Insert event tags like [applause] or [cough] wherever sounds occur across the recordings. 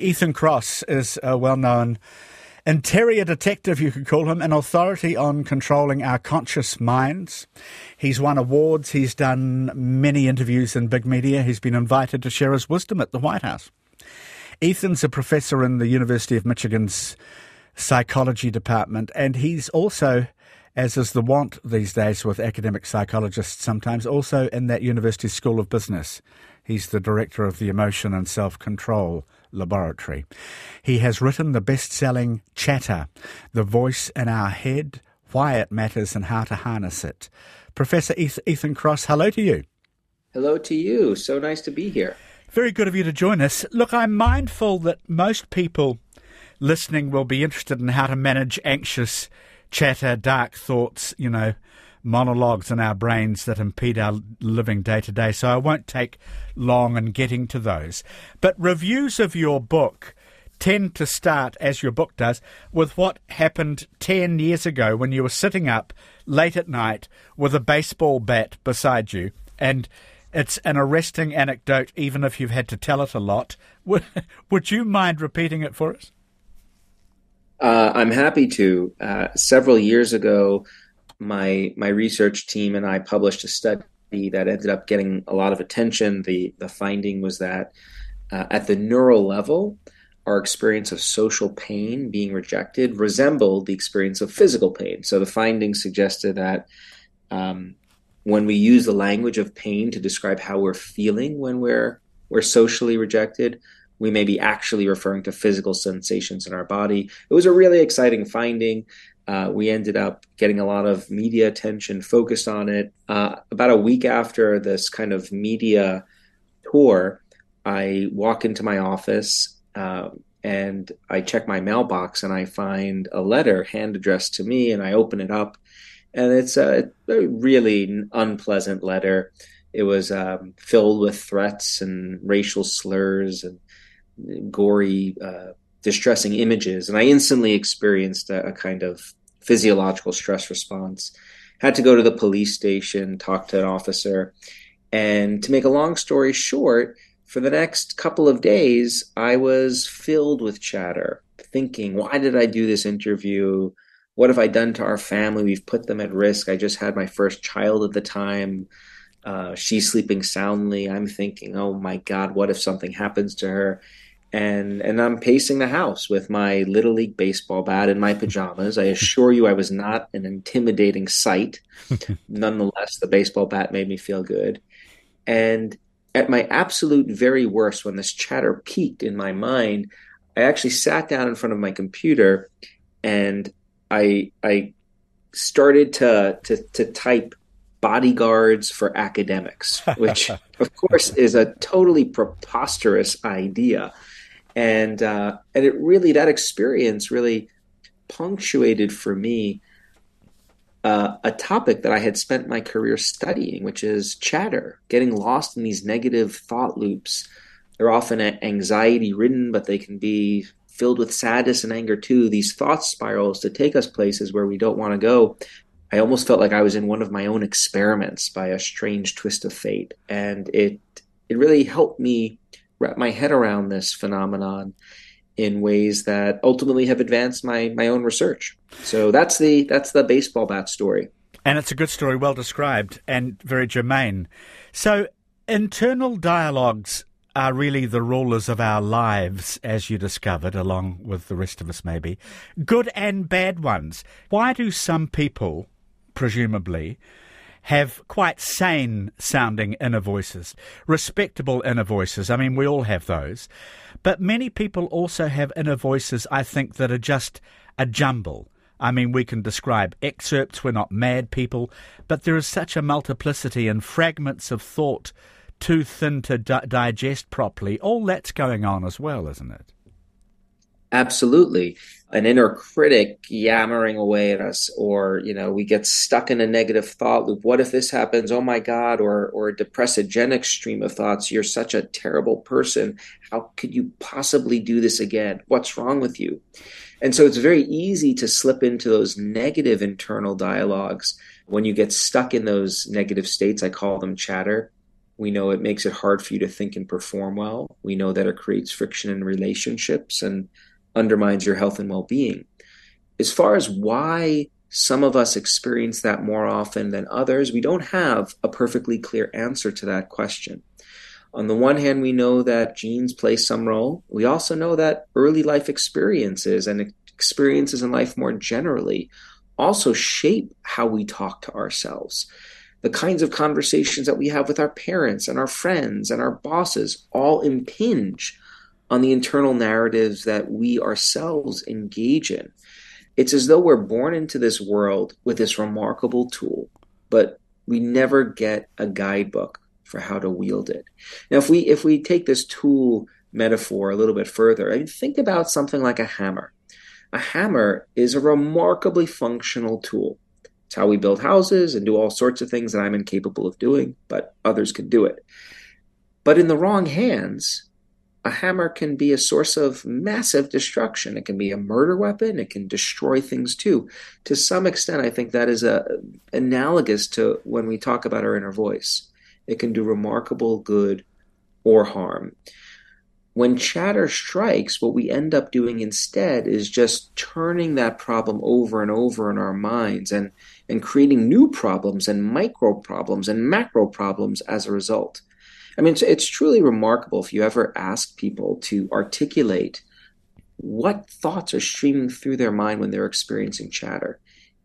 Ethan Kross is a well known interior detective, you could call him, an authority on controlling our conscious minds. He's won awards, he's done many interviews in big media, he's been invited to share his wisdom at the White House. Ethan's a professor in the University of Michigan's psychology department, and he's also as is the want these days with academic psychologists sometimes, also in that university school of business. He's the director of the Emotion and Self Control Laboratory. He has written the best selling Chatter The Voice in Our Head, Why It Matters, and How to Harness It. Professor Ethan Kross, hello to you. Hello to you. So nice to be here. Very good of you to join us. Look, I'm mindful that most people listening will be interested in how to manage anxious chatter, dark thoughts, you know, monologues in our brains that impede our living day to day. So I won't take long in getting to those. But reviews of your book tend to start, as your book does, with what happened 10 years ago when you were sitting up late at night with a baseball bat beside you. And it's an arresting anecdote, even if you've had to tell it a lot. Would, [laughs] would you mind repeating it for us? Uh, I'm happy to. Uh, several years ago, my my research team and I published a study that ended up getting a lot of attention. the The finding was that uh, at the neural level, our experience of social pain being rejected resembled the experience of physical pain. So the findings suggested that um, when we use the language of pain to describe how we're feeling when we're we're socially rejected, we may be actually referring to physical sensations in our body. It was a really exciting finding. Uh, we ended up getting a lot of media attention focused on it. Uh, about a week after this kind of media tour, I walk into my office uh, and I check my mailbox and I find a letter hand addressed to me, and I open it up, and it's a, a really unpleasant letter. It was um, filled with threats and racial slurs and gory, uh, distressing images, and I instantly experienced a, a, kind of physiological stress response. Had to go to the police station, talk to an officer, and to make a long story short, for the next couple of days, I was filled with chatter, thinking, why did I do this interview? What have I done to our family? We've put them at risk. I just had my first child at the time. Uh, she's sleeping soundly. I'm thinking, oh my God, what if something happens to her? And and I'm pacing the house with my little league baseball bat in my pajamas. I assure you, I was not an intimidating sight. [laughs] Nonetheless, the baseball bat made me feel good. And at my absolute very worst, when this chatter peaked in my mind, I actually sat down in front of my computer and I I started to to, to type bodyguards for academics, which [laughs] of course is a totally preposterous idea and uh, and it really that experience really punctuated for me uh, a topic that I had spent my career studying, which is chatter, getting lost in these negative thought loops. They're often anxiety ridden, but they can be filled with sadness and anger too. These thought spirals to take us places where we don't want to go. I almost felt like I was in one of my own experiments by a strange twist of fate, and it it really helped me wrap my head around this phenomenon in ways that ultimately have advanced my my own research. So that's the that's the baseball bat story. And it's a good story, well described and very germane. So internal dialogues are really the rulers of our lives, as you discovered, along with the rest of us, maybe. Good and bad ones. Why do some people, presumably, have quite sane sounding inner voices, respectable inner voices. I mean, we all have those. But many people also have inner voices, I think, that are just a jumble. I mean, we can describe excerpts, we're not mad people, but there is such a multiplicity and fragments of thought too thin to di- digest properly. All that's going on as well, isn't it? Absolutely. An inner critic yammering away at us, or, you know, we get stuck in a negative thought loop. What if this happens? Oh my God. Or, or a depressogenic stream of thoughts. You're such a terrible person. How could you possibly do this again? What's wrong with you? And so it's very easy to slip into those negative internal dialogues when you get stuck in those negative states. I call them chatter We know it makes it hard for you to think and perform well. We know that it creates friction in relationships and undermines your health and well being. As far as why some of us experience that more often than others, we don't have a perfectly clear answer to that question. On the one hand, we know that genes play some role. We also know that early life experiences and experiences in life more generally also shape how we talk to ourselves. The kinds of conversations that we have with our parents and our friends and our bosses all impinge on the internal narratives that we ourselves engage in. It's as though we're born into this world with this remarkable tool, but we never get a guidebook for how to wield it. Now, if we if we take this tool metaphor a little bit further, I mean, think about something like a hammer. A hammer is a remarkably functional tool. It's how we build houses and do all sorts of things that I'm incapable of doing, but others can do it. But in the wrong hands, a hammer can be a source of massive destruction. It can be a murder weapon. It can destroy things too. To some extent, I think that is a, analogous to when we talk about our inner voice. It can do remarkable good or harm. When chatter strikes, what we end up doing instead is just turning that problem over and over in our minds and, and creating new problems and micro problems and macro problems as a result. I mean, it's, it's truly remarkable if you ever ask people to articulate what thoughts are streaming through their mind when they're experiencing chatter.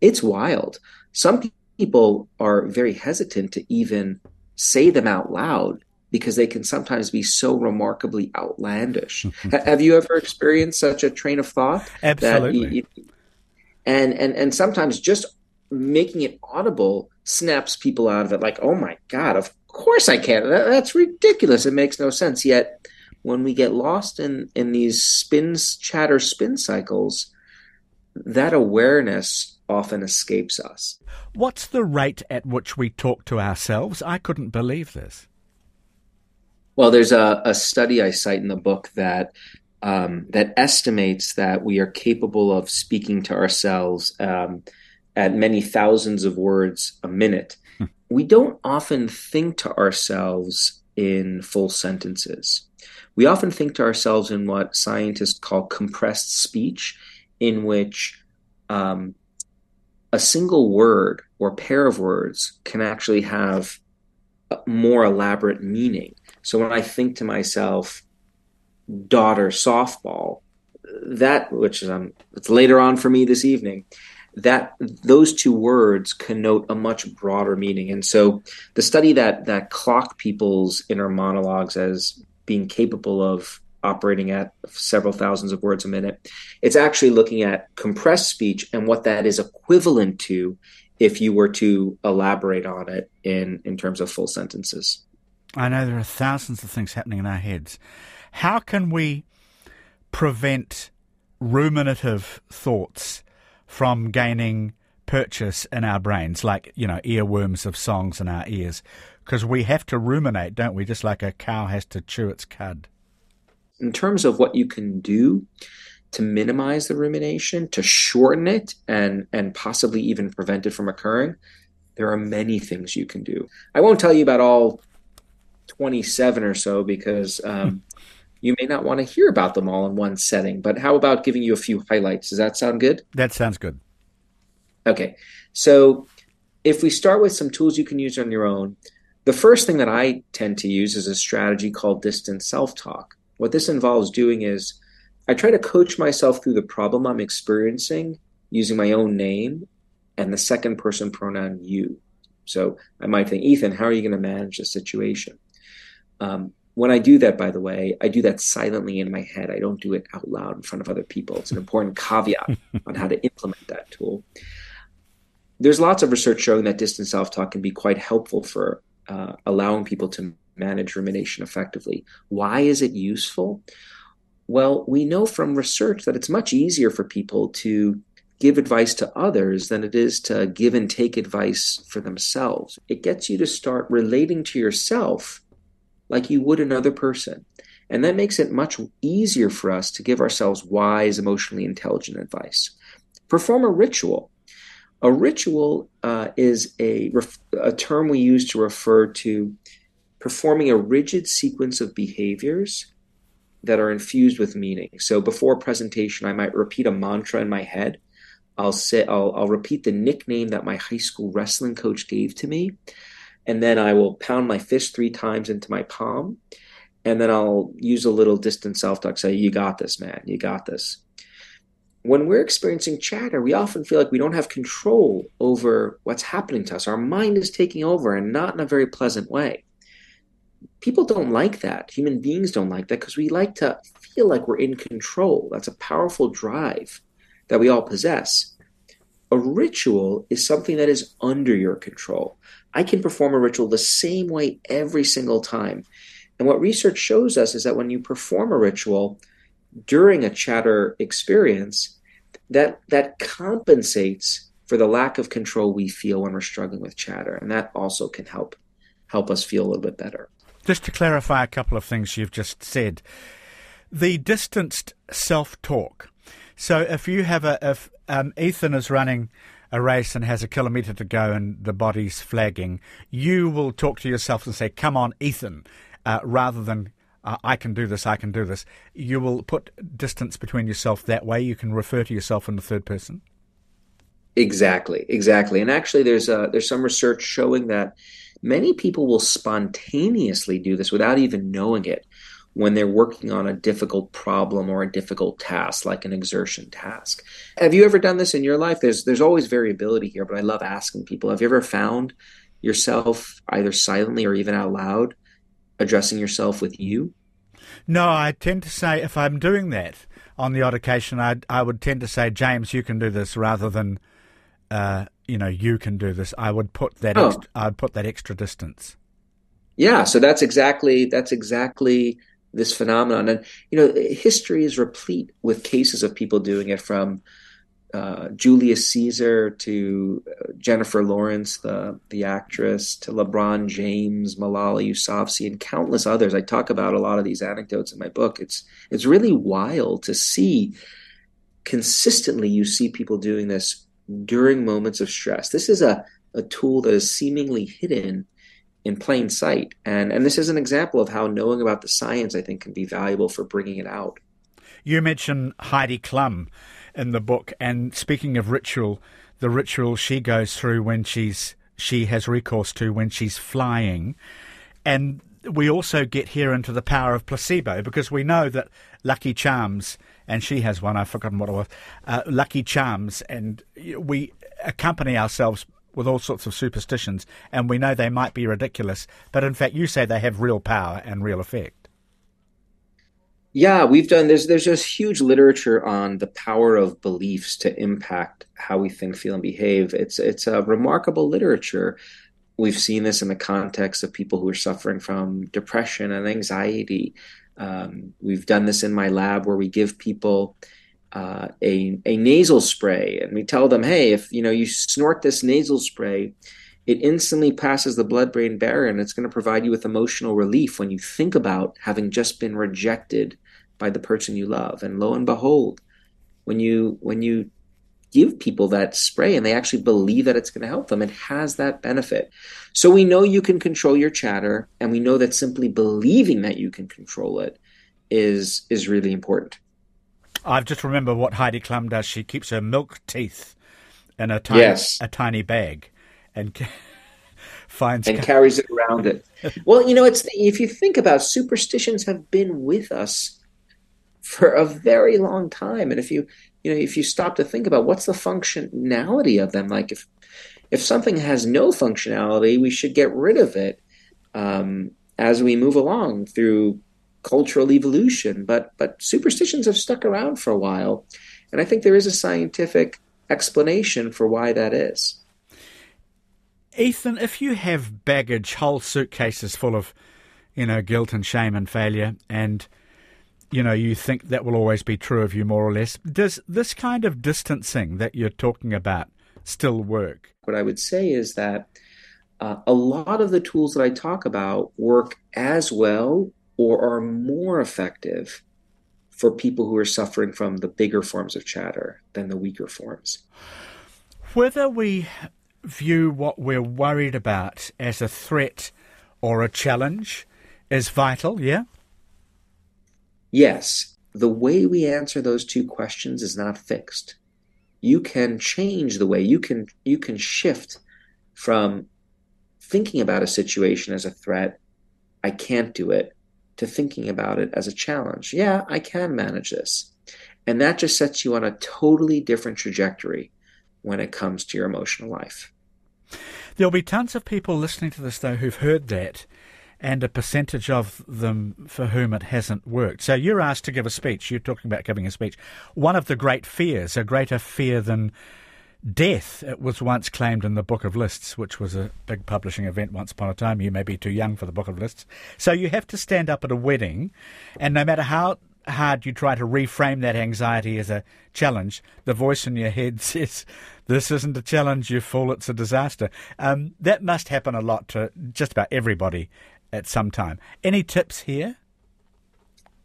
It's wild. Some people are very hesitant to even say them out loud because they can sometimes be so remarkably outlandish. Mm-hmm. have you ever experienced such a train of thought? Absolutely. You, and and and sometimes just making it audible snaps people out of it. Like, oh my god, of course I can. That, that's ridiculous. It makes no sense. Yet when we get lost in in these spins, chatter, spin cycles, that awareness often escapes us. What's the rate at which we talk to ourselves? I couldn't believe this. Well, there's a, a study I cite in the book that um, that estimates that we are capable of speaking to ourselves um, at many thousands of words a minute. We don't often think to ourselves in full sentences. We often think to ourselves in what scientists call compressed speech, in which um, a single word or pair of words can actually have more elaborate meaning. So when I think to myself, daughter softball, that which is um, it's later on for me this evening, that those two words connote a much broader meaning. And so the study that that clock people's inner monologues as being capable of operating at several thousands of words a minute, it's actually looking at compressed speech and what that is equivalent to if you were to elaborate on it in in terms of full sentences. I know there are thousands of things happening in our heads. How can we prevent ruminative thoughts from gaining purchase in our brains, like, you know, earworms of songs in our ears? Because we have to ruminate, don't we? Just like a cow has to chew its cud. In terms of what you can do to minimize the rumination, to shorten it, and, and possibly even prevent it from occurring, there are many things you can do. I won't tell you about all 27 or so because um, [laughs] you may not want to hear about them all in one setting. But how about giving you a few highlights? Does that sound good? That sounds good. Okay. So if we start with some tools you can use on your own, the first thing that I tend to use is a strategy called distant self talk. What this involves doing is I try to coach myself through the problem I'm experiencing using my own name and the second person pronoun you. So I might think, Ethan, how are you going to manage the situation? Um, when I do that, by the way, I do that silently in my head. I don't do it out loud in front of other people. It's an important caveat [laughs] on how to implement that tool. There's lots of research showing that distant self talk can be quite helpful for uh, allowing people to manage rumination effectively. Why is it useful? Well, we know from research that it's much easier for people to give advice to others than it is to give and take advice for themselves. It gets you to start relating to yourself like you would another person. And that makes it much easier for us to give ourselves wise, emotionally intelligent advice. Perform a ritual. A ritual uh, is a, a term we use to refer to performing a rigid sequence of behaviors that are infused with meaning. So before a presentation, I might repeat a mantra in my head. I'll say I'll, I'll repeat the nickname that my high school wrestling coach gave to me, and then I will pound my fist three times into my palm, and then I'll use a little distant self talk. Say, "You got this, man. You got this." When we're experiencing chatter, we often feel like we don't have control over what's happening to us. Our mind is taking over, and not in a very pleasant way people don't like that. Human beings don't like that because we like to feel like we're in control. That's a powerful drive that we all possess. A ritual is something that is under your control. I can perform a ritual the same way every single time. And what research shows us is that when you perform a ritual during a chatter experience, that that compensates for the lack of control we feel when we're struggling with chatter. And that also can help help us feel a little bit better. Just to clarify a couple of things you've just said, the distanced self talk. So if you have a, if um, Ethan is running a race and has a kilometre to go and the body's flagging, you will talk to yourself and say, Come on, Ethan, uh, rather than uh, I can do this, I can do this. You will put distance between yourself that way. You can refer to yourself in the third person. Exactly, exactly. And actually, there's uh, there's some research showing that Many people will spontaneously do this without even knowing it when they're working on a difficult problem or a difficult task, like an exertion task. Have you ever done this in your life? There's there's always variability here, but I love asking people. Have you ever found yourself either silently or even out loud addressing yourself with you? No, I tend to say if I'm doing that on the odd occasion, I I would tend to say, James, you can do this, rather than uh, you know, you can do this. I would put that. Oh. Extra, I'd put that extra distance. Yeah, so that's exactly that's exactly this phenomenon, and you know, history is replete with cases of people doing it from uh, Julius Caesar to uh, Jennifer Lawrence, the the actress, to LeBron James, Malala Yousafzai, and countless others. I talk about a lot of these anecdotes in my book. It's it's really wild to see consistently. You see people doing this during moments of stress. This is a, a tool that is seemingly hidden in plain sight. And, and this is an example of how knowing about the science, I think, can be valuable for bringing it out. You mentioned Heidi Klum in the book, and speaking of ritual, the ritual she goes through when she's she has recourse to when she's flying, and we also get here into the power of placebo because we know that Lucky Charms and she has one. I've forgotten what it was. Uh, Lucky Charms, and we accompany ourselves with all sorts of superstitions, and we know they might be ridiculous, but in fact, you say they have real power and real effect. Yeah, we've done. There's there's just huge literature on the power of beliefs to impact how we think, feel, and behave. It's it's a remarkable literature. We've seen this in the context of people who are suffering from depression and anxiety. Um, we've done this in my lab where we give people uh, a, a nasal spray and we tell them, hey, if you know you snort this nasal spray, it instantly passes the blood-brain barrier and it's going to provide you with emotional relief when you think about having just been rejected by the person you love. And lo and behold, when you when you give people that spray and they actually believe that it's going to help them. It has that benefit. So we know you can control your chatter, and we know that simply believing that you can control it is is really important. I've just remember what Heidi Klum does. She keeps her milk teeth in a tiny, yes. a tiny bag, and [laughs] finds and carries it around it. [laughs] well, you know, it's if you think about superstitions have been with us for a very long time, and if you you know, if you stop to think about what's the functionality of them, like if if something has no functionality, we should get rid of it um, as we move along through cultural evolution. But but superstitions have stuck around for a while, and I think there is a scientific explanation for why that is. Ethan, if you have baggage, whole suitcases full of, you know, guilt and shame and failure, and you know, you think that will always be true of you more or less. Does this kind of distancing that you're talking about still work? What I would say is that uh, a lot of the tools that I talk about work as well or are more effective for people who are suffering from the bigger forms of chatter than the weaker forms. Whether we view what we're worried about as a threat or a challenge is vital, yeah? Yes. The way we answer those two questions is not fixed. You can change the way you can you can shift from thinking about a situation as a threat, I can't do it, to thinking about it as a challenge. Yeah, I can manage this. And that just sets you on a totally different trajectory when it comes to your emotional life. There'll be tons of people listening to this, though, who've heard that, and a percentage of them for whom it hasn't worked. So you're asked to give a speech. You're talking about giving a speech. One of the great fears, a greater fear than death, it was once claimed in the Book of Lists, which was a big publishing event once upon a time. You may be too young for the Book of Lists. So you have to stand up at a wedding, and no matter how hard you try to reframe that anxiety as a challenge, the voice in your head [laughs] says, This isn't a challenge, you fool, it's a disaster. Um, that must happen a lot to just about everybody at some time. Any tips here?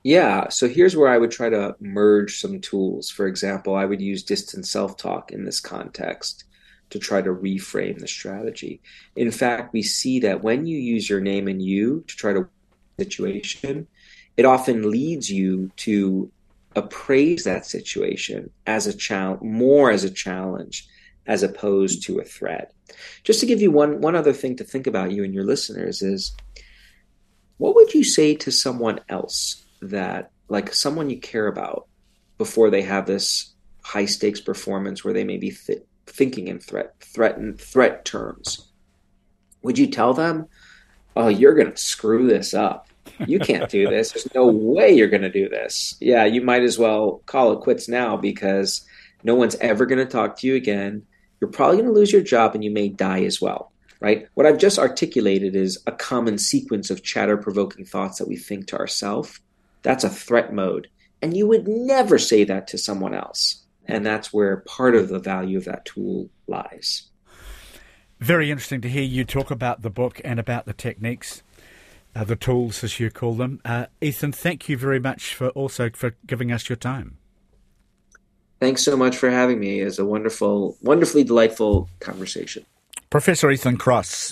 Yeah, so here's where I would try to merge some tools. For example, I would use distant self talk in this context to try to reframe the strategy. In fact, we see that when you use your name and you to try to situation, it often leads you to appraise that situation as a challenge, more as a challenge as opposed to a threat. Just to give you one one other thing to think about you and your listeners is what would you say to someone else that like someone you care about before they have this high stakes performance where they may be th- thinking in threat threaten threat terms? Would you tell them, "Oh, you're going to screw this up." you can't do this. There's no way you're going to do this. Yeah, you might as well call it quits now because no one's ever going to talk to you again. You're probably going to lose your job and you may die as well, right? What I've just articulated is a common sequence of chatter provoking thoughts that we think to ourselves. That's a threat mode. And you would never say that to someone else. And that's where part of the value of that tool lies. Very interesting to hear you talk about the book and about the techniques uh, the tools, as you call them. Uh, Ethan, thank you very much for also for giving us your time. Thanks so much for having me. It's a wonderful, wonderfully delightful conversation. Professor Ethan Kross.